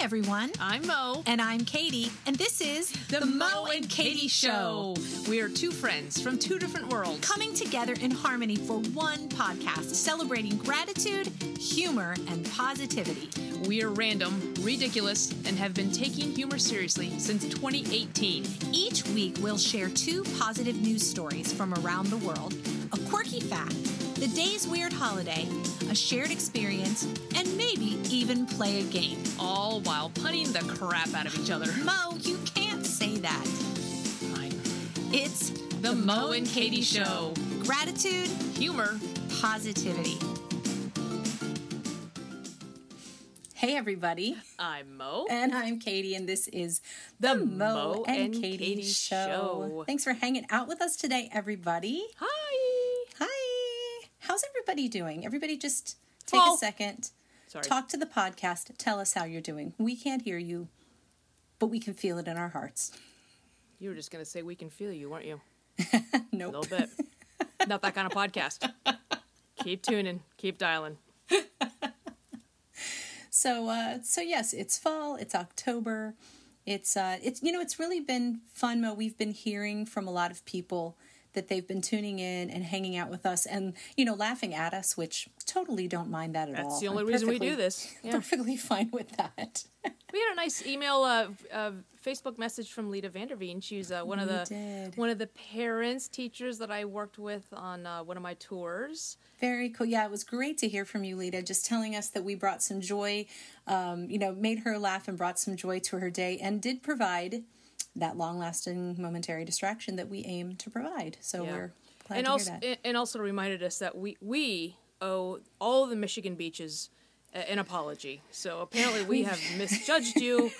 everyone. I'm Mo. And I'm Katy. And this is The, Mo and Katy Show. We are two friends from two different worlds. Coming together in harmony for one podcast celebrating gratitude, humor, and positivity. We are random, ridiculous, and have been taking humor seriously since 2018. Each week, we'll share two positive news stories from around the world, a quirky fact, the day's weird holiday, a shared experience, and maybe even play a game. All while punning the crap out of each other. Mo, you can't say that. Fine. It's The Mo and Katy Show. Gratitude, Humor. positivity. Hey, everybody. I'm Mo. And I'm Katy, and this is The the, Mo, Mo and, and Katy, Katy show. Show. Thanks for hanging out with us today, everybody. Hi. How's everybody doing? Everybody just take Oh. a second, Sorry. talk to the podcast, tell us how you're doing. We can't hear you, but we can feel it in our hearts. You were just going to say we can feel you, weren't you? Nope. A little bit. Not that kind of podcast. Keep tuning. Keep dialing. So uh so yes, it's fall, it's October. It's uh it's you know, it's really been fun, Mo. We've been hearing from a lot of people that they've been tuning in and hanging out with us and you know laughing at us which totally don't mind that at all That's the only I'm reason we do this. Yeah. perfectly fine with that We had a nice email, uh, uh, Facebook message from Lita Vanderveen. She's uh, one of the did. one of the parents, teachers that I worked with on uh, one of my tours. Very cool. Yeah, it was great to hear from you, Lita, just telling us that we brought some joy, um, you know, made her laugh and brought some joy to her day and did provide that long lasting momentary distraction that we aim to provide. So Yeah. we're glad and to also hear that. and also reminded us that we we owe all the Michigan beaches an apology. So apparently we have misjudged you.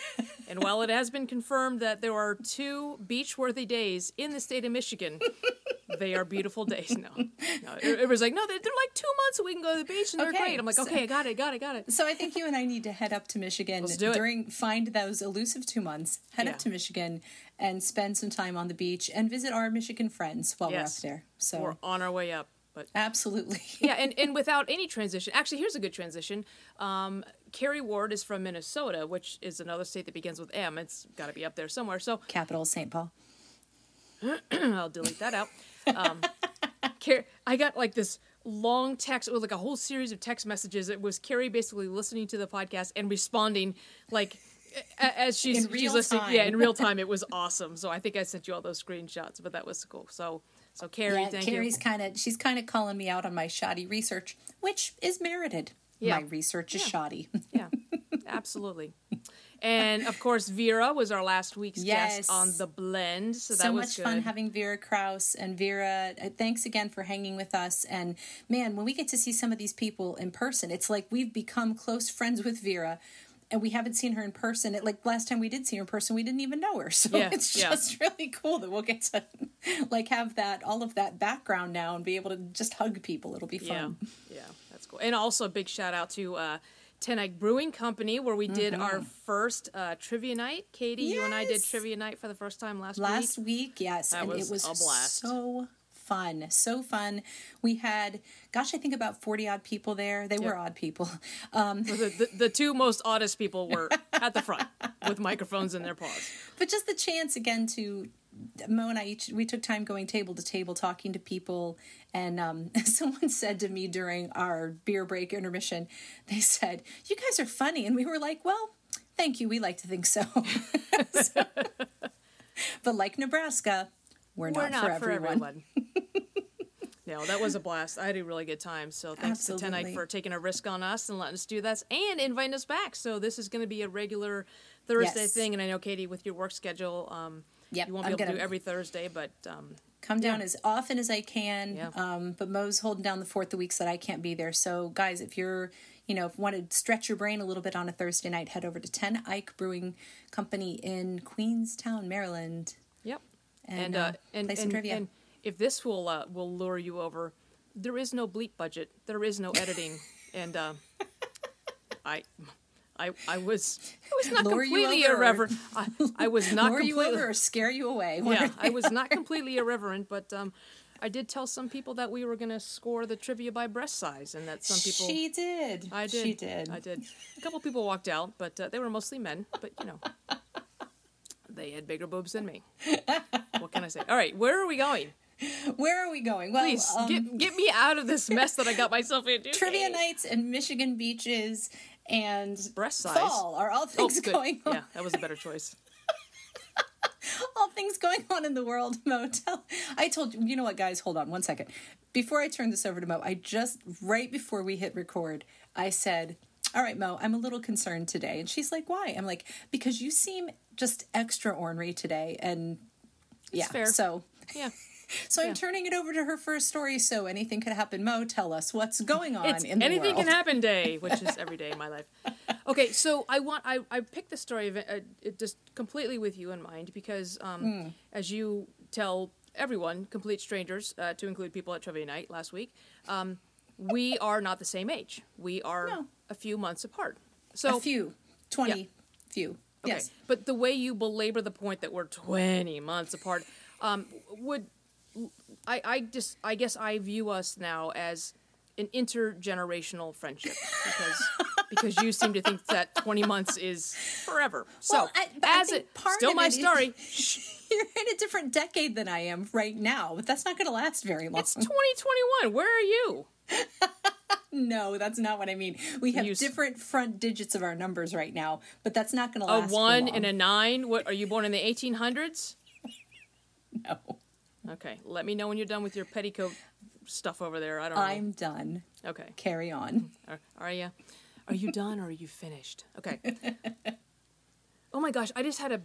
And while it has been confirmed that there are two beach-worthy days in the state of Michigan, they are beautiful days. No, no, was like no, they're, they're like two months we can go to the beach and they're Okay, great. I'm like, okay, I got it, got it, got it. So I think you and I need to head up to Michigan Let's do it. during find those elusive two months. Head Yeah. up to Michigan and spend some time on the beach and visit our Michigan friends while Yes. we're up there. So We're on our way up, but absolutely. yeah, and, and without any transition. Actually, here's a good transition. Um, Carrie Ward is from Minnesota, which is another state that begins with M. It's got to be up there somewhere. So Capital St. Paul. I'll delete that out. Um, Car- I got like this long text. It was like a whole series of text messages. It was Carrie basically listening to the podcast and responding like as she's, she's listening. time. Yeah, in real time. It was awesome. So I think I sent you all those screenshots, but that was cool. So so Carrie, Yeah, thank Carrie's you. kind of she's kind of calling me out on my shoddy research, which is merited. Yeah. My research is Yeah. shoddy. Yeah, absolutely. And of course, Vera was our last week's Yes. guest on the blend. So, so that was so much good. fun having Vera Kraus and Vera. uh, Thanks again for hanging with us. And man, when we get to see some of these people in person, it's like we've become close friends with Vera. And we haven't seen her in person. It, like last time we did see her in person, we didn't even know her. So Yeah, it's yeah. just really cool that we'll get to like have that all of that background now and be able to just hug people. It'll be fun. Yeah, yeah, that's cool. And also a big shout out to uh, Ten Eyck Brewing Company, where we did our first uh, trivia night. Katy, you and I did Mm-hmm. Trivia night for the first time last, last week. Last week yes That and was it was a blast. so fun so fun we had gosh i think about 40 odd people there they were odd people um, The, the, the two most oddest people were at the front with microphones in their paws. but just the chance again to mo and i each we took time going table to table talking to people and um, someone said to me during our beer break intermission they said you guys are funny and we were like well thank you we like to think so, So- but like nebraska we're, We're not, for everyone. no, that was a blast. I had a really good time. So thanks to Ten Eyck Absolutely. for taking a risk on us and letting us do this and inviting us back. So this is going to be a regular Thursday Yes. thing. And I know Katy, with your work schedule, um, Yep, you won't I'm be able to gonna- do every Thursday, but um, come down as often as I can. Yeah. Um, but Mo's holding down the fort the weeks that I can't be there. So, guys, if you're, you know, if you want to stretch your brain a little bit on a Thursday night, head over to Ten Eyck Brewing Company in Queenstown, Maryland. Yep. And, And uh, uh, and, play some and, trivia. and if this will uh, will lure you over, there is no bleep budget. There is no editing, and uh, I. I, I was I was not Lure completely irreverent. I, I was not Lure you completely over or scare you away. yeah I was not completely irreverent, but um, I did tell some people that we were going to score the trivia by breast size, and that some people. She did. I did. She did. I did. A couple people walked out, but uh, they were mostly men. But you know, they had bigger boobs than me. what can I say? All right, where are we going? Where are we going? Well, Please um, get get me out of this mess that I got myself into. trivia nights and Michigan beaches and Breast size. fall are all Oh, things good. going on. Yeah, that was a better choice. all things going on in the world, Mo. Tell, I told you, you know what, guys? Hold on one second. Before I turn this over to Mo, I just, right before we hit record, I said, All right, Mo, I'm a little concerned today. And she's like, Why? I'm like, Because you seem just extra ornery today. And yeah, fair. so. Yeah. So I'm turning it over to her for a story. So anything could happen. Mo, tell us what's going on It's in the anything world. can happen day, which is every day in my life. Okay, so I want I, I picked the story of it, uh, it just completely with you in mind because um, Hmm. as you tell everyone, complete strangers, uh, to include people at trivia night last week, um, we are not the same age. We are No. a few months apart. So a few, twenty, Yeah. few. Okay. Yes. But the way you belabor the point that we're 20 months apart um, would I, I just I guess I view us now as an intergenerational friendship because because you seem to think that 20 months is forever. So Well, I- I as it still my it is- story. You're in a different decade than I am right now, but that's not going to last very long. It's 2021. Where are you? No, that's not what I mean. We have You different front digits of our numbers right now, but that's not going to A last. for one and a nine. What are you born in the 1800s? no. Okay, let me know when you're done with your petticoat stuff over there. I don't know. I'm done. Okay. Carry on. Are, are you? Are you done or are you finished? Okay. oh my gosh, I just had a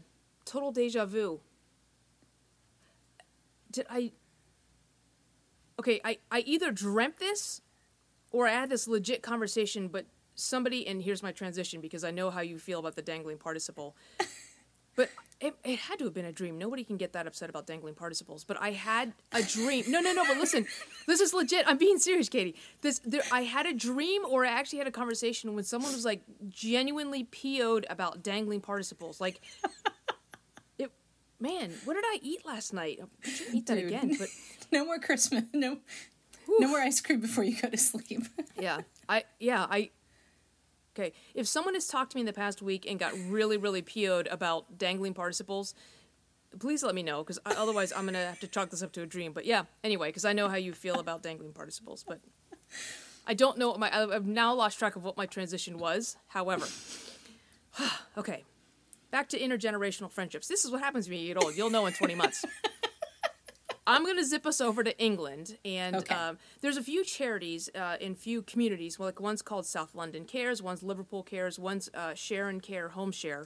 total deja vu. Did I? Okay, I, I either dreamt this or I had this legit conversation, but somebody, and here's my transition because I know how you feel about the dangling participle. But it, it had to have been a dream. Nobody can get that upset about dangling participles. But I had a dream. No, no, no. But listen, this is legit. I'm being serious, Katy. This, there, I had a dream, or I actually had a conversation when someone was like genuinely PO'd about dangling participles. Like, it. Man, what did I eat last night? I should eat that Dude. again. But No more Christmas. No. No more ice cream before you go to sleep. yeah, I yeah I. Okay, if someone has talked to me in the past week and got really, really PO'd about dangling participles, please let me know because otherwise I'm gonna have to chalk this up to a dream. But yeah, anyway, because I know how you feel about dangling participles, but I don't know what my I've now lost track of what my transition was. However, okay, back to intergenerational friendships. This is what happens when you get old. You'll know in 20 months. I'm going to zip us over to England, and Okay. um, there's a few charities uh, in few communities. Well, like one's called South London Cares, one's Liverpool Cares, one's uh, Share and Care Homeshare.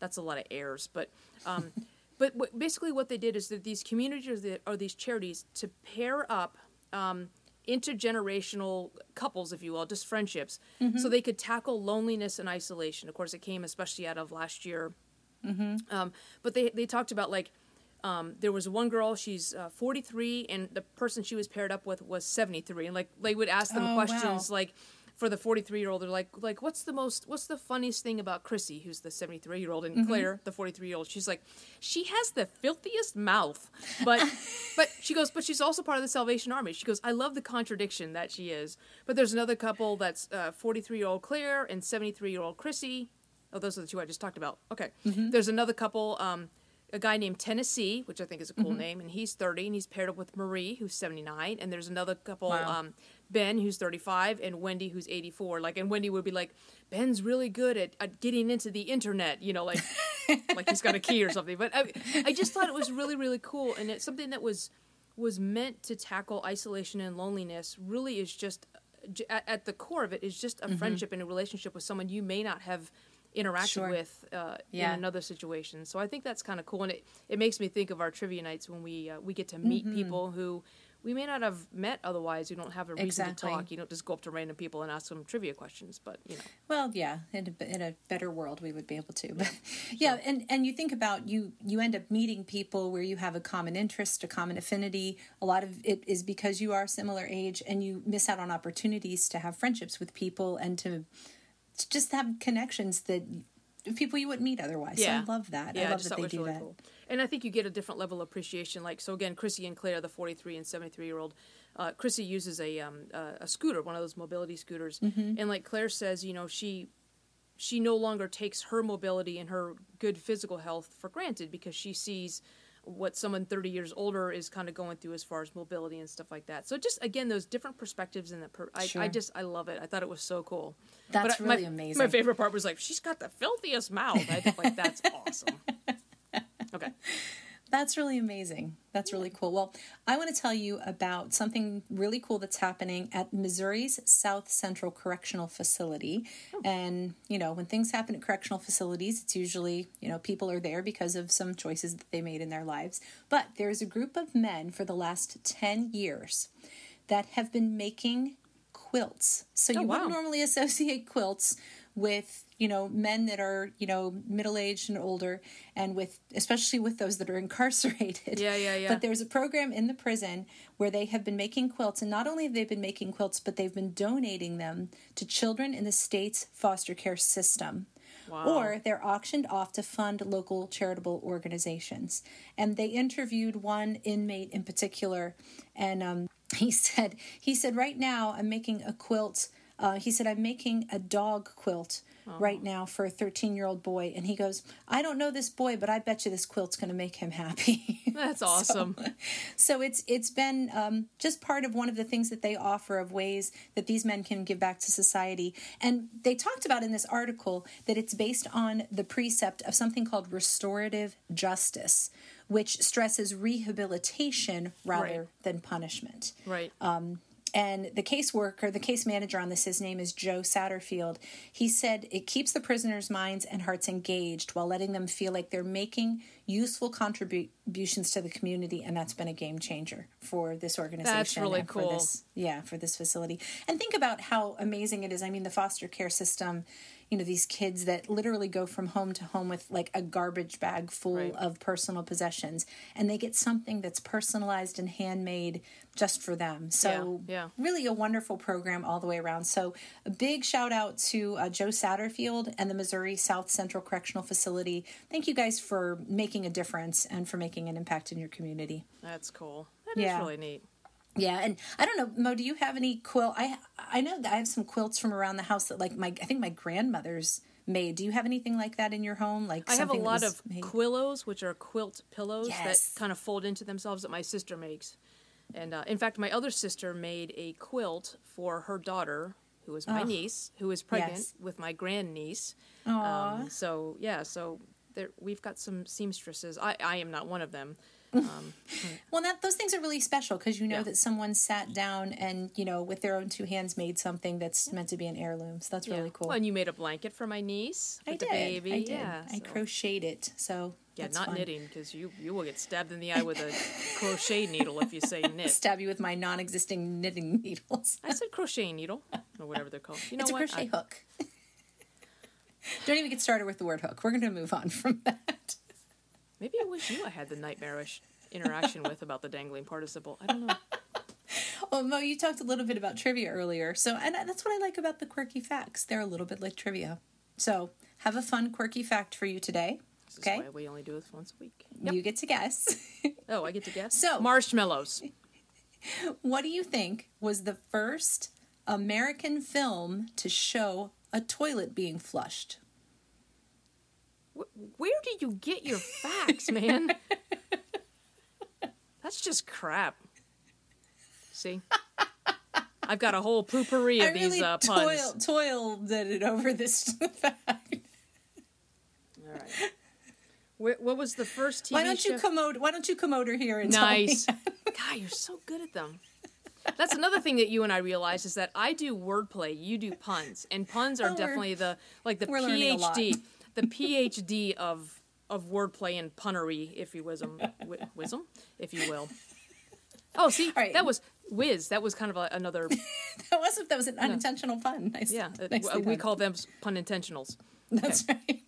That's a lot of airs, but um, but what, basically what they did is that these communities are, are these charities to pair up um, intergenerational couples, if you will, just friendships, so they could tackle loneliness and isolation. Of course, it came especially out of last year. Um, but they they talked about like um, there was one girl she's uh, 43 and the person she was paired up with was 73 and like they would ask them Oh, questions wow. like for the 43 year old they're like like what's the most what's the funniest thing about chrissy who's the 73 year old and claire the 43 year old she's like she has the filthiest mouth but but she goes but she's also part of the salvation army she goes i love the contradiction that she is but there's another couple that's 43 year old claire and 73 year old chrissy Oh, those are the two I just talked about. Okay. Mm-hmm. There's another couple, um, a guy named Tennessee, which I think is a Mm-hmm. cool name, and he's 30, and he's paired up with Marie, who's 79. And there's another couple, Wow. um, Ben, who's 35, and Wendy, who's 84. Like, and Wendy would be like, Ben's really good at, at getting into the internet, you know, like, like he's got a key or something. But I, I just thought it was really, really cool, and it's something that was was meant to tackle isolation and loneliness. Really, is just at, at the core of it is just a Mm-hmm. friendship and a relationship with someone you may not have interacted Sure. with uh, Yeah. in another situation. So I think that's kind of cool, and it, it makes me think of our trivia nights when we uh, we get to meet Mm-hmm. people who we may not have met otherwise. You don't have a reason Exactly. to talk. You don't just go up to random people and ask them trivia questions. But you know, Well, yeah, in a, in a better world, we would be able to. But yeah, and and you think about you you end up meeting people where you have a common interest, a common affinity. A lot of it is because you are similar age, and you miss out on opportunities to have friendships with people and to, to just have connections that people you wouldn't meet otherwise. Yeah. So I love that. Yeah, I love just that they do really that. cool. And I think you get a different level of appreciation. Like so, again, Chrissy and Claire, the forty-three and seventy-three year old. Uh, Chrissy uses a um, uh, a scooter, one of those mobility scooters, Mm-hmm. and like Claire says, you know, she she no longer takes her mobility and her good physical health for granted because she sees what someone 30 years older is kind of going through as far as mobility and stuff like that. So just again those different perspectives and the per- I, I just I love it. I thought it was so cool. That's But I- my- really amazing. My favorite part was like she's got the filthiest mouth. I think like that's awesome. Okay. That's really amazing. That's really cool. Well, I want to tell you about something really cool that's happening at Missouri's South Central Correctional Facility. Oh. And, you know, when things happen at correctional facilities, it's usually, you know, people are there because of some choices that they made in their lives. But there's a group of men for the last 10 years that have been making quilts. So oh, you Oh, wow. wouldn't normally associate quilts with you know men that are you know middle aged and older and with especially with those that are incarcerated Yeah, yeah, yeah. but there's a program in the prison where they have been making quilts and not only have they been making quilts but they've been donating them to children in the state's foster care system Wow. or they're auctioned off to fund local charitable organizations. And they interviewed one inmate in particular, and um, he said, he said, right now I'm making a quilt. Uh, he said, I'm making a dog quilt right now for a 13 year old boy. And he goes, I don't know this boy, but I bet you this quilt's going to make him happy. That's awesome. so it's it's been um, just part of one of the things that they offer of ways that these men can give back to society and they talked about in this article that it's based on the precept of something called restorative justice which stresses rehabilitation rather Right. than punishment right. And the caseworker, the case manager on this, his name is Joe Satterfield. He said it keeps the prisoners' minds and hearts engaged while letting them feel like they're making useful contributions to the community, and that's been a game changer for this organization. That's really cool. this- yeah, for this facility. And think about how amazing it is. I mean, the foster care system. You know, these kids that literally go from home to home with like a garbage bag full Right. of personal possessions, and they get something that's personalized and handmade just for them. So, Yeah, yeah. really a wonderful program all the way around. So, a big shout out to uh, Joe Satterfield and the Missouri South Central Correctional Facility. Thank you guys for making a difference and for making an impact in your community. That's cool. That is Yeah. really neat. Yeah, and I don't know, Mo. Do you have any quilt? I I know that I have some quilts from around the house that like my I think my grandmother's made. Do you have anything like that in your home? Like I have a lot of made? quillos, which are quilt pillows Yes. that kind of fold into themselves that my sister makes. And uh, in fact, my other sister made a quilt for her daughter, who is my Oh. niece, who is pregnant Yes. with my grandniece. Um, so yeah, so there we've got some seamstresses. I, I am not one of them. Um, well, that those things are really special because you know Yeah. that someone sat mm. down and you know with their own two hands made something that's meant to be an heirloom. So that's Yeah. really cool. Well, and you made a blanket for my niece with I the did. baby. I did. Yeah, I so- crocheted it. So Yeah, that's not fun. knitting because you you will get stabbed in the eye with a crochet needle if you say knit. Stab you with my non-existing knitting needles. I said crochet needle or whatever they're called. You know it's a what? crochet I- hook. Don't even get started with the word hook. We're going to move on from that. Maybe it was you I had the nightmarish interaction with about the dangling participle. I don't know. Well, Mo, you talked a little bit about trivia earlier. So, and that's what I like about the quirky facts. They're a little bit like trivia. So, have a fun quirky fact for you today. This Okay. we only do this once a week. Yep. You get to guess. Oh, I get to guess. So- marshmallows. what do you think was the first American film to show a toilet being flushed? Wh- Where do you get your facts, man? That's just crap. See, I've got a whole poopery of I really these uh, puns. toil, toiled at it over this fact. All right. Wh- what was the first TV Why don't show? you come over? Why don't you come over here and Nice. God, you're so good at them. That's another thing that you and I realize is that I do wordplay, you do puns, and puns are Oh, definitely the like the we're learning a lot. PhD, the PhD of of wordplay and punnery, if you wisdom, wi- wisdom, if you will. Oh, see, right. that was whiz. That was kind of a, another, that was that was an unintentional pun. Nice, yeah. uh, we call them pun intentionals. That's right.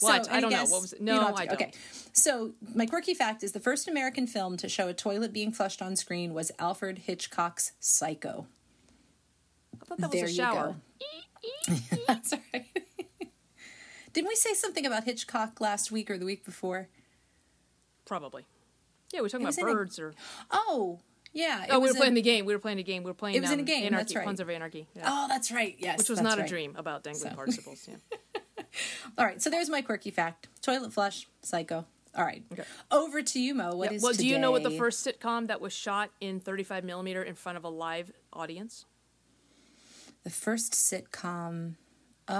What? So, I don't know. What was it? No, to- I don't. Okay. So my quirky fact is the first American film to show a toilet being flushed on screen was Alfred Hitchcock's Psycho. I thought that was there a you shower. go. That's right. Didn't we say something about Hitchcock last week or the week before? Probably. Yeah, we were talking about in a- birds or. Oh, yeah. it Oh, we were playing the game. We were playing a game. We were playing. It was in a um, game, Anarchy, that's right. Puns of Anarchy. Yeah. Oh, that's right. Yes, Which was not a dream about dangling So. participles. Yeah. All right, so there's my quirky fact: toilet flush, psycho. All right, Okay. over to you, Mo. What Yeah, is well, do you know what the first sitcom that was shot in 35 millimeter in front of a live audience? The first sitcom, uh,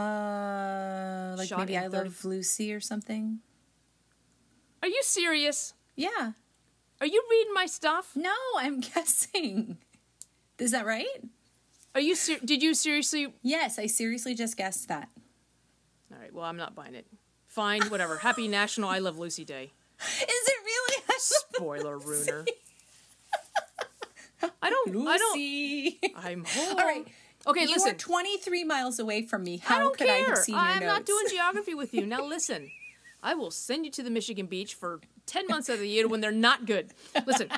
like maybe I 30 Love Lucy or something. Are you serious? Yeah. Are you reading my stuff? No, I'm guessing. Is that right? Are you ser- Did you seriously? Yes, I seriously just guessed that. All right. Well, I'm not buying it. Fine. Whatever. Happy National I Love Lucy Day. Is it really? A spoiler ruiner. I don't. I don't. Lucy. I'm home. All right. Okay, you listen. are 23 miles away from me. How I don't could care. I have seen your I'm not doing geography with you. Now listen. I will send you to the Michigan beach for 10 months of the year when they're not good. Listen.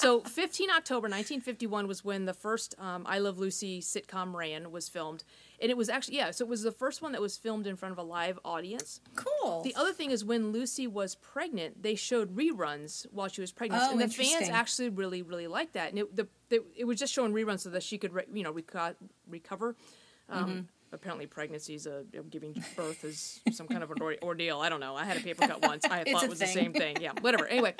So 15 October 1951 was when the first um, I Love Lucy sitcom ran was filmed. And it was actually yeah, so it was the first one that was filmed in front of a live audience. Cool. The other thing is when Lucy was pregnant, they showed reruns while she was pregnant, Oh, and the fans actually really, really liked that. And it, the, the, it was just showing reruns so that she could, re, you know, reco- recover. Um, Mm-hmm. Apparently, pregnancy's a giving birth is some kind of an or- ordeal. I don't know. I had a paper cut once. I thought it was the same thing. Yeah, whatever. Anyway,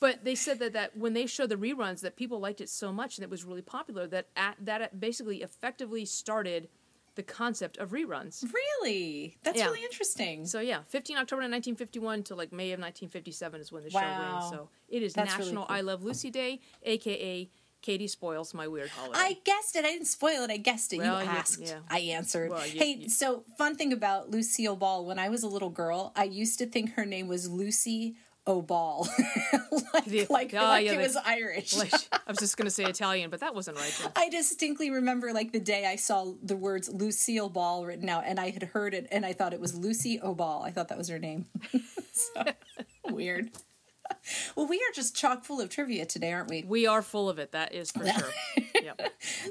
but they said that, that when they showed the reruns, that people liked it so much and it was really popular that at, that basically effectively started the concept of reruns. really? That's Yeah. really interesting. So yeah, 15 October 1951 to like May of 1957 is when the Wow. show ran. So it is That's really National cool. I Love Lucy Day, aka Katy spoils my weird holiday. I guessed it. I didn't spoil it. I guessed it. Well, you you- asked. yeah. I answered. Well, you- hey, you- so fun thing about Lucille Ball. When I was a little girl, I used to think her name was Lucy O'Ball, like, The- like, ah, like yeah, it the- was Irish. Like, I was just gonna say Italian, but that wasn't right. I distinctly remember like the day I saw the words Lucille Ball written out, and I had heard it, and I thought it was Lucy O'Ball. I thought that was her name. so, weird. Well, we are just chock full of trivia today, aren't we? We are full of it. That is for sure. Yep.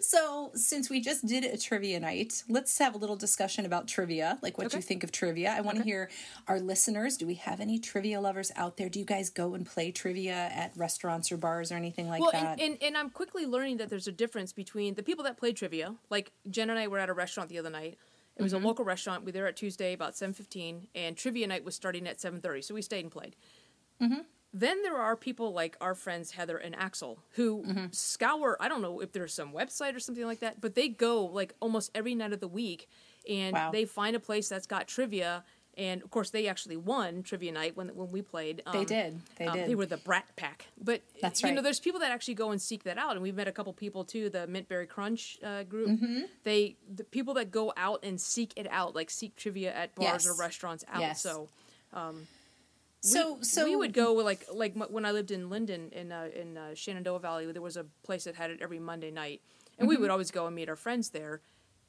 So, since we just did a trivia night, let's have a little discussion about trivia, like what Okay. you think of trivia. I want to hear our listeners. Do we have any trivia lovers out there? Do you guys go and play trivia at restaurants or bars or anything like Well, that? and, and, and I'm quickly learning that there's a difference between the people that play trivia. Like Jen and I were at a restaurant the other night. It was Mm-hmm. a local restaurant. We were there at Tuesday about 7:15, and trivia night was starting at 7:30. So we stayed and played. Mm-hmm. Then there are people like our friends Heather and Axel who Mm-hmm. scour. I don't know if there's some website or something like that, but they go like almost every night of the week, and Wow. they find a place that's got trivia. And of course, they actually won trivia night when when we played. They Um, did. They um, did. They were the Brat Pack. But That's right. you know, there's people that actually go and seek that out, and we've met a couple people too. The Mintberry Crunch uh, group. Mm-hmm. They the people that go out and seek it out, like seek trivia at bars or restaurants out. Yes. So. So, so we would go like like when I lived in Linden in uh, in uh, Shenandoah Valley. There was a place that had it every Monday night, and Mm-hmm. we would always go and meet our friends there.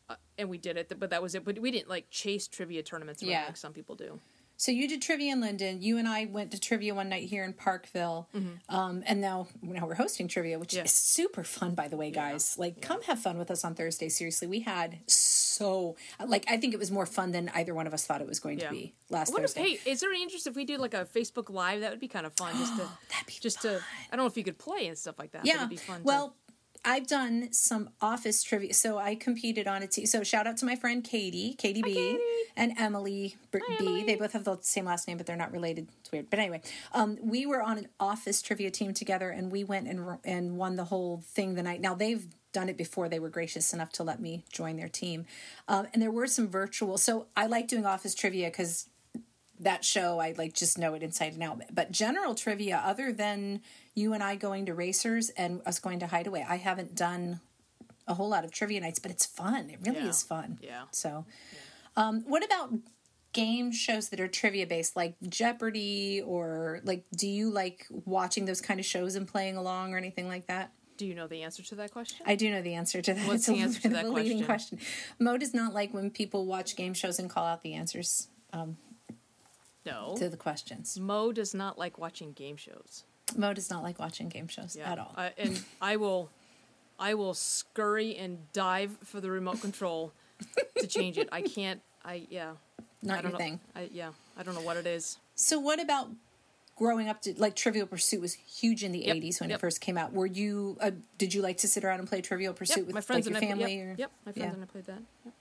Uh, and we did it, but that was it. But we didn't like chase trivia tournaments around Yeah. like some people do. So you did trivia in Linden. You and I went to trivia one night here in Parkville, um, and now now we're hosting trivia, which Mm-hmm. Yeah. is super fun, by the way, guys. Like, come have fun with us on Thursday. Seriously, we had so like I think it was more fun than either one of us thought it was going Yeah. to be last I wonder if- Thursday. hey, is there any interest if we do like a Facebook Live? That would be kind of fun. Just to That'd be just to I don't know if you could play and stuff like that. but yeah. it'd be fun. to- well, I've done some office trivia. So I competed on a team. So shout out to my friend Katie, Katie B, Katie. and Emily B. Emily. They both have the same last name, but they're not related. It's weird. But anyway, um, we were on an office trivia team together, and we went and and won the whole thing the night. Now they've done it before. They were gracious enough to let me join their team, um, and there were some virtual. So I like doing office trivia because that show I like just know it inside and out. But general trivia, other than you and I going to racers and us going to Hideaway, I haven't done a whole lot of trivia nights. But it's fun. It really Yeah. is fun. Yeah. So, um, what about game shows that are trivia based, like Jeopardy, or like do you like watching those kind of shows and playing along or anything like that? do you know the answer to that question? I do know the answer to that. What's it's the answer to that a leading question? question. Mo does not like when people watch game shows and call out the answers um, no. to the questions. Mo does not like watching game shows Mo does not like watching game shows yeah. at all. I, and I will, I will scurry and dive for the remote control to change it. I can't. I yeah. I not don't your know. thing. I, yeah, I don't know what it is. So what about growing up to like Trivial Pursuit was huge in the Yep, 80s when yep. it first came out. Were you uh, did you like to sit around and play Trivial Pursuit Yep, with my friends like your and I. family Yep, or yep, my friends Yeah. and I played that. Yep.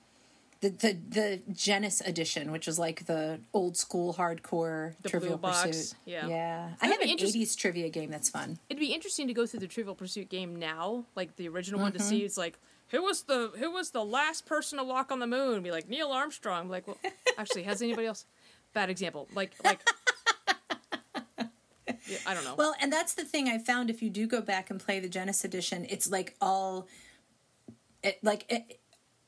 The the the Genesis edition, which was like the old school hardcore The Trivial Pursuit. yeah. Yeah. I have an interest- 80s trivia game that's fun. It'd be interesting to go through the Trivial Pursuit game now, like the original one, to Mm-hmm. see. It's like who was the who was the last person to walk on the moon? Be like Neil Armstrong. Like, well, actually, has anybody else? Bad example. Like, like. Yeah, I don't know. Well, and that's the thing I found if you do go back and play the Genesis edition, it's like all it, like it,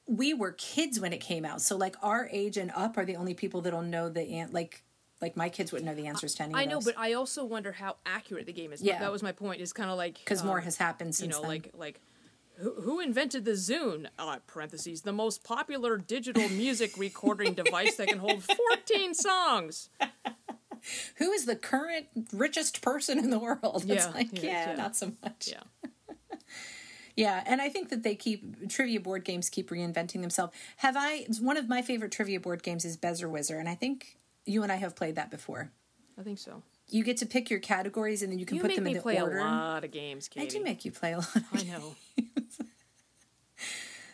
we were kids when it came out. So like our age and up are the only people that'll know the an- like like my kids wouldn't know the answers to any. I know, but I also wonder how accurate the game is. Yeah. that was my point. Is kind of like because more um, has happened you since know, then. like like who, who invented the Zune? Uh, parentheses the most popular digital music recording device that can hold 14 songs. who is the current richest person in the world? It's Yeah, like, yeah, yeah, yeah. not so much. Yeah. Yeah, and I think that they keep trivia board games keep reinventing themselves. Have I? One of my favorite trivia board games is Bezzerwizzer, and I think you and I have played that before. I think so. You get to pick your categories, and then you can You put them in the play order. a lot of games, I do make you play a lot. I know.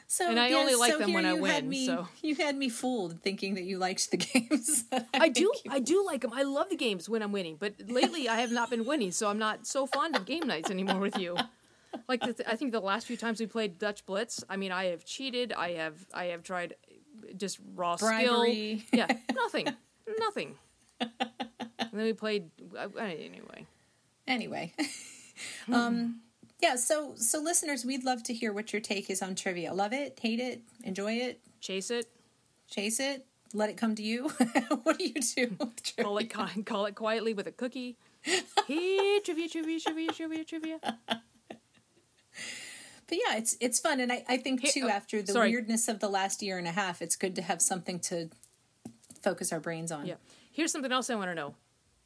So, And I yeah, only like so them when I you had win, Me, so. you had me fooled thinking that you liked the games. that I do. I do like them. I love the games when I'm winning, but lately I have not been winning, so I'm not so fond of game nights anymore with you. Like the th- I think the last few times we played Dutch Blitz, I mean, I have cheated. I have I have tried just raw Bribery. skill. Yeah, nothing, nothing. And then we played uh, anyway. Anyway, um, yeah. So, so listeners, we'd love to hear what your take is on trivia. Love it, hate it, enjoy it, Chase it, chase it, let it come to you. what do you do? With call it call it quietly with a cookie. Hey, trivia, trivia, trivia, trivia, trivia. But yeah, it's it's fun, and I, I think too oh, after the sorry. weirdness of the last year and a half, it's good to have something to focus our brains on. Yeah. Here's something else I want to know.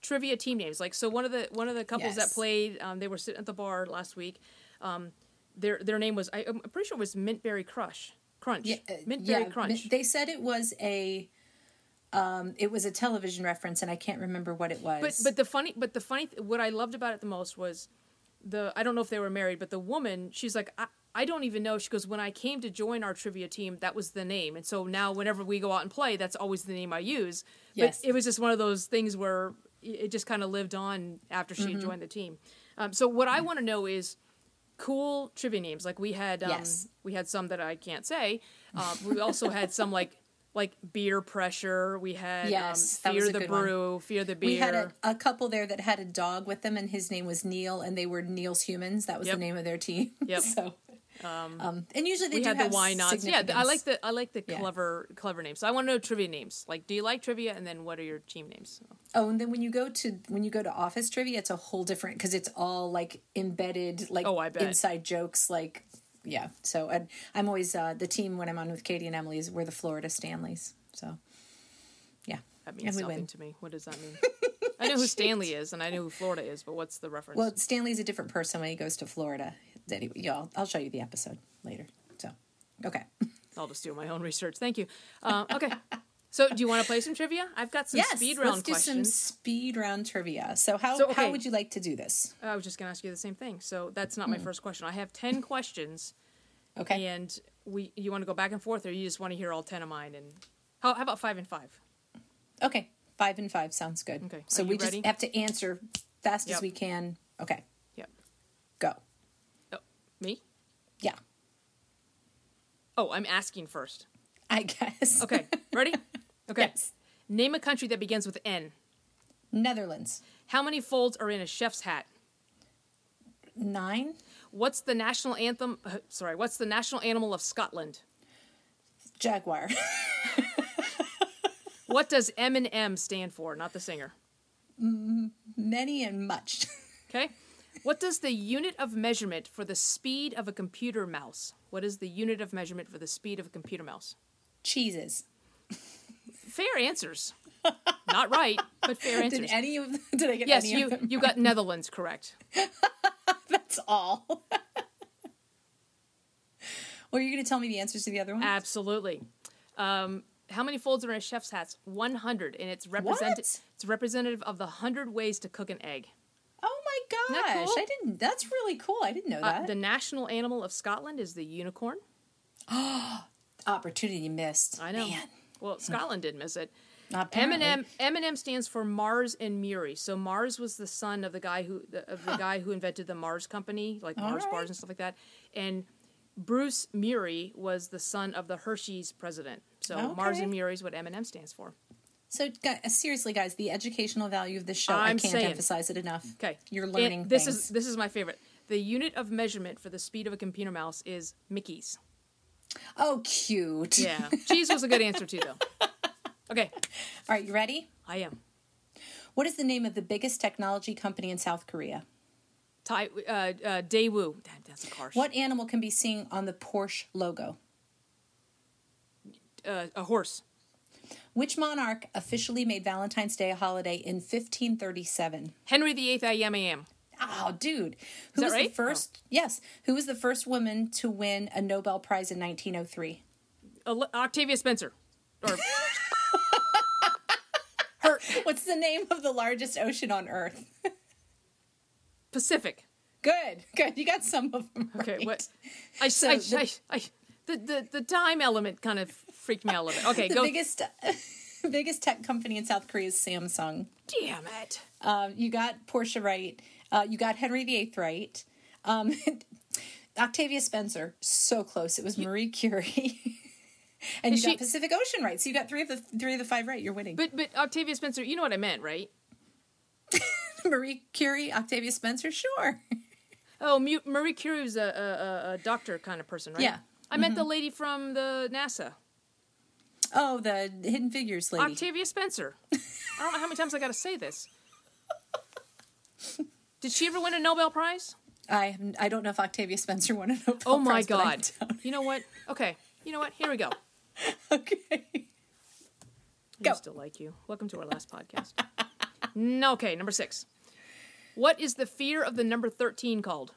Trivia team names. Like so one of the one of the couples that played, um, they were sitting at the bar last week. Um, their their name was I, I'm pretty sure it was Mintberry Crush. Crunch. Yeah, uh, Mintberry yeah, Crunch. They said it was a, um, it was a television reference, and I can't remember what it was. but but the funny but the funny th- what I loved about it the most was the I don't know if they were married, but the woman she's like I, I don't even know. She goes when I came to join our trivia team, that was the name, and so now whenever we go out and play, that's always the name I use. Yes. But it was just one of those things where it just kind of lived on after she Mm-hmm. joined the team. Um, so what I want to know is cool trivia names. Like we had um, Yes. we had some that I can't say. Uh, we also had some like like beer pressure. We had Yes, um, fear the good one. brew, fear the beer. we had a, a couple there that had a dog with them, and his name was Neil, and they were Neil's Humans. That was Yep. the name of their team. Yep. so, um, um, and usually they we do had the why nots. Yeah, I like the I like the Yeah. clever clever names. So I want to know trivia names. Like, do you like trivia? And then what are your team names? Oh, and then when you go to when you go to office trivia, it's a whole different because it's all like embedded, like Oh, I bet. inside jokes, like yeah. So and I'm always uh, the team when I'm on with Katie and Emily is we're the Florida Stanleys. So yeah, That means nothing win. to me. What does that mean? I know who Stanley is, and I know who Florida is, but what's the reference? well, Stanley's a different person when he goes to Florida. Anyway, yeah, I'll, I'll show you the episode later. So okay, I'll just do my own research. Thank you. Uh, okay. So, do you want to play some trivia? I've got some yes, speed round questions. let's do some speed round trivia. So how So, okay. how would you like to do this? I was just going to ask you the same thing. So, that's not Hmm. my first question. I have 10 questions, Okay, and we you want to go back and forth, or you just want to hear all 10 of mine? And how, how about five and five? okay, five and five sounds good. Okay, so we just have to answer fast Yep. as we can. Okay, Yep. go. Oh, me? Yeah, Oh, I'm asking first. I guess. Okay. Ready? Okay. Yes. Name a country that begins with N. Netherlands. How many folds are in a chef's hat? Nine. What's the national anthem? Uh, sorry, what's the national animal of Scotland? Jaguar. What does M and M stand for? Not the singer. Many and much. Okay. What does the unit of measurement for the speed of a computer mouse? What is the unit of measurement for the speed of a computer mouse? Cheeses. Fair answers. Not right, but fair answers. Did any of did I get yes, any you of them? you got Netherlands correct. That's all. well, you're going to tell me the answers to the other ones? Absolutely. Um, how many folds are in a chef's hat? 100, and it's represent- What? It's representative of the 100 ways to cook an egg. Oh my gosh! cool? I didn't. That's really cool. I didn't know Uh, that. the national animal of Scotland is the unicorn. Opportunity missed. I know. Man, Well, Scotland did miss it. apparently. M and M Eminem stands for Mars and Murrie. So Mars was the son of the guy who the, of the guy who invented the Mars company, like Mars right. bars and stuff like that. And Bruce Murrie was the son of the Hershey's president. So Mars and Murrie is what Eminem stands for. So, gu- uh, seriously, guys, the educational value of this show, I'm I can't saying. emphasize it enough. Okay, You're learning this things. is this is my favorite. The unit of measurement for the speed of a computer mouse is Mickey's. Oh, cute. Yeah, cheese was a good answer too, though. Okay, All right, you ready? I am. What is the name of the biggest technology company in South Korea? Tai, uh, uh, Daewoo. That, that's a car. What animal can be seen on the Porsche logo? Uh, a horse. Which monarch officially made Valentine's Day a holiday in 1537? Henry VIII. I am. I am. Oh, dude. Who that was the right? Oh. first? Yes. Who was the first woman to win a Nobel Prize in 1903? Octavia Spencer. Or her What's the name of the largest ocean on Earth? Pacific. Good. Good. You got some of them. Okay, right. what? I, So I, the- I, I, the, the the time element kind of freaked me out a little bit. Okay, The go. biggest biggest tech company in South Korea is Samsung. Damn it. Um, you got Porsche right. Uh, you got Henry VIII right. Um, Octavia Spencer, so close. It was Marie Curie. and you Is got she- Pacific Ocean right. So you got three of the three of the five right. You're winning. But but Octavia Spencer, you know what I meant, right? Marie Curie, Octavia Spencer, sure. Oh, Marie Curie was a, a, a- a doctor kind of person, right? Yeah. I meant the lady from the NASA, Oh, the Hidden Figures lady. Octavia Spencer. I don't know how many times I got to say this. Did she ever win a Nobel Prize? I I don't know if Octavia Spencer won a Nobel Prize. Oh my Prize, God! You know what? Okay, you know what? Here we go. Okay. I Go. used to like you. Welcome to our last podcast. no, okay, number six. What is the fear of the number 13 called?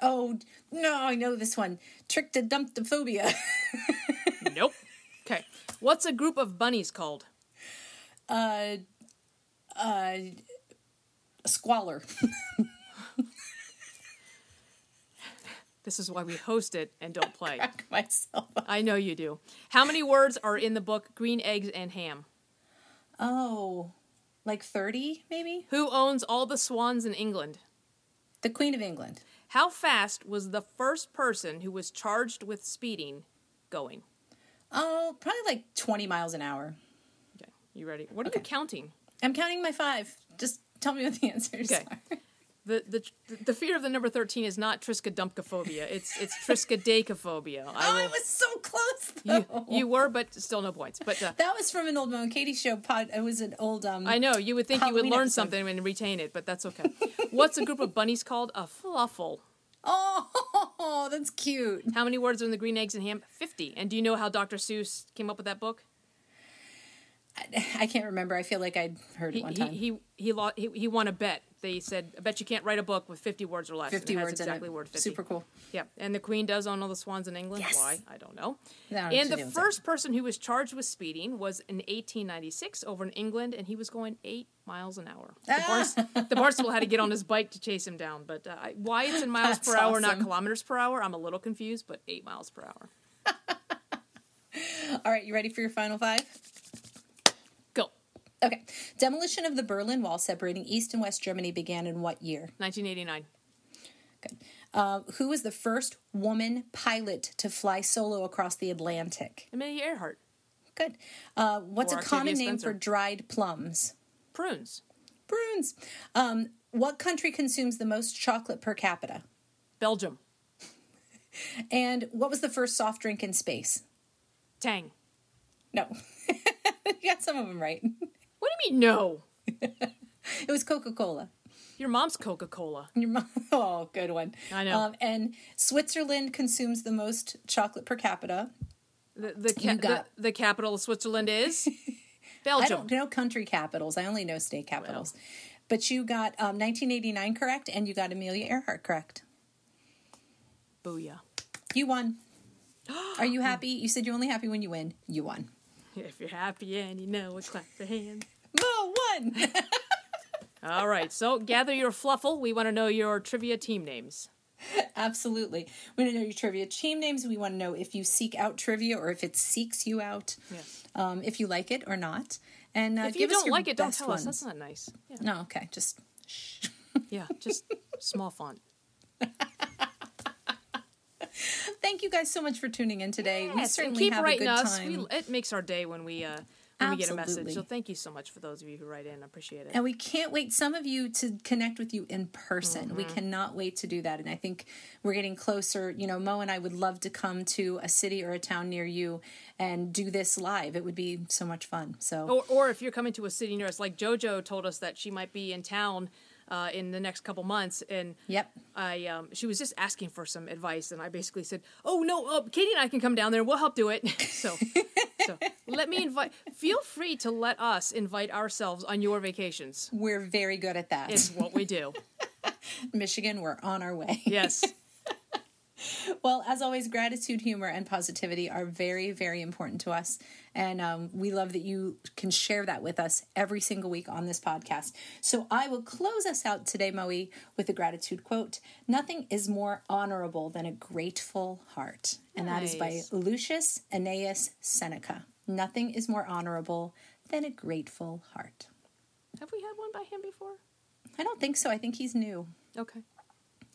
Oh no, I know this one. Trichtodumptophobia. Nope. Okay. What's a group of bunnies called? uh, uh, squalor. This is why we host it and don't play. Crack myself. up. I know you do. How many words are in the book Green Eggs and Ham? Oh, like thirty, maybe. Who owns all the swans in England? The Queen of England. How fast was the first person who was charged with speeding going? Oh, probably like twenty miles an hour. Okay, you ready? What are you counting? I'm counting my five. Just tell me what the answers Okay. are. The, the the fear of the number thirteen is not triskaidekaphobia. It's it's triskaidekaphobia. Oh, I I was so close. you, Though. you were, but still no points. But uh, that was from an old Mo and Katy show pod. It was an old um. I know you would think you would learn episode. something and retain it, but that's okay. What's a group of bunnies called? A fluffle. Oh, that's cute. How many words are in the green eggs and ham? Fifty. And do you know how Dr. Seuss came up with that book? I can't remember. I feel like I'd heard it He one time. he he, he he won a bet. They said, "I bet you can't write a book with fifty words or less." Fifty it words exactly word fifty. Super cool. Yeah, and the Queen does own all the swans in England. Yes. Why? I don't know. I and the to do with first person who was charged with speeding was in 1896 over in England, and he was going eight miles an hour. The, Ah. The Barnstable had to get on his bike to chase him down. But uh, why it's in miles That's per hour, not kilometers per hour, I'm a little confused. But eight miles per hour. All right, you ready for your final five? Okay. Demolition of the Berlin Wall separating East and West Germany began in what year? 1989. Good. Uh, who was the first woman pilot to fly solo across the Atlantic? Amelia Earhart. Good. Uh, what's Or a common Octavia name Spencer. for dried plums? Prunes. Prunes. Um, what country consumes the most chocolate per capita? Belgium. And what was the first soft drink in space? Tang. No. you got some of them right. What do you mean no? It was Coca Cola. Your mom's Coca Cola. Your mom. Oh, good one. I know. Um, and Switzerland consumes the most chocolate per capita. The the, ca- got- the the capital of Switzerland is Belgium. I don't know country capitals. I only know state capitals. But you got um, 1989 correct, and you got Amelia Earhart correct. Booyah. You won. Are you happy? You said you're only happy when you win. You won. If you're happy and you know it, clap your hands. Mo won. All right, so gather your fluffle. We want to know your trivia team names. Absolutely. We want to know your trivia team names. We want to know if you seek out trivia or if it seeks you out. Yes. Um, if you like it or not. And uh, If you don't like it, don't tell ones. us. That's not nice. Yeah, No, okay. Just shh. yeah just small font. Thank you guys so much for tuning in today. we Yes, and certainly keep have a writing good us. time. We, it makes our day when we uh, when we get a message. Absolutely. So thank you so much for those of you who write in. I appreciate it. And we can't wait some of you to connect with you in person. We Mm-hmm. cannot wait to do that. And I think we're getting closer. You know, Mo and I would love to come to a city or a town near you and do this live. It would be so much fun. So Or, or if you're coming to a city near us, like JoJo told us that she might be in town uh, in the next couple months, and Yep. I um, she was just asking for some advice, and I basically said, "Oh no, uh, Katy and I can come down there. We'll help do it." so, so let me invite. Feel free to let us invite ourselves on your vacations. we're very good at that. It's what we do. Michigan, we're on our way. Yes. Well, as always, gratitude, humor, and positivity are very, very important to us. And um, we love that you can share that with us every single week on this podcast. So I will close us out today, Mo, with a gratitude quote Nothing is more honorable than a grateful heart. And that is by Lucius Annaeus Seneca. Nothing is more honorable than a grateful heart. Have we had one by him before? I don't think so. I think he's new. Okay.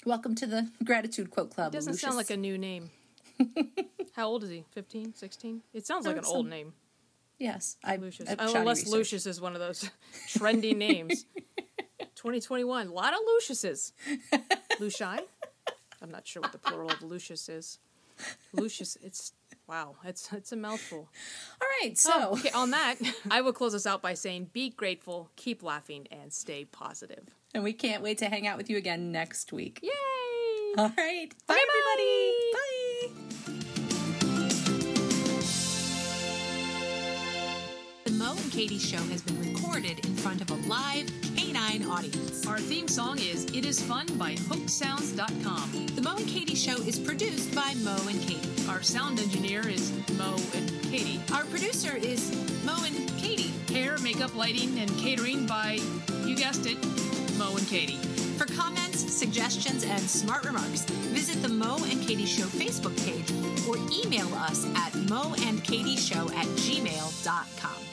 Welcome to the Gratitude Quote Club. Doesn't Lucius. sound like a new name. How old is he? 15, 16? It sounds like an Some- old name. Yes, I, Lucius. I've Oh, unless research. Lucius is one of those trendy names. 2021. A lot of Luciuses. Luci? I'm not sure what the plural of Lucius is. Lucius, it's wow, it's it's a mouthful. All right, oh, so Oh, okay, on that, I will close us out by saying be grateful, keep laughing, and stay positive. And we can't wait to hang out with you again next week. Yay! All right. Bye, Okay, everybody. Bye. The Mo and Katy Show has been recorded in front of a live canine audience. Our theme song is It Is Fun by HookSounds.com. The Mo and Katy Show is produced by Mo and Katy. Our sound engineer is Mo and Katy. Our producer is Mo and Katy. Hair, makeup, lighting, and catering by, you guessed it, Mo and Katy. For comments, suggestions, and smart remarks, visit the Mo and Katy Show Facebook page or email us at moandkatieshow at gmail.com.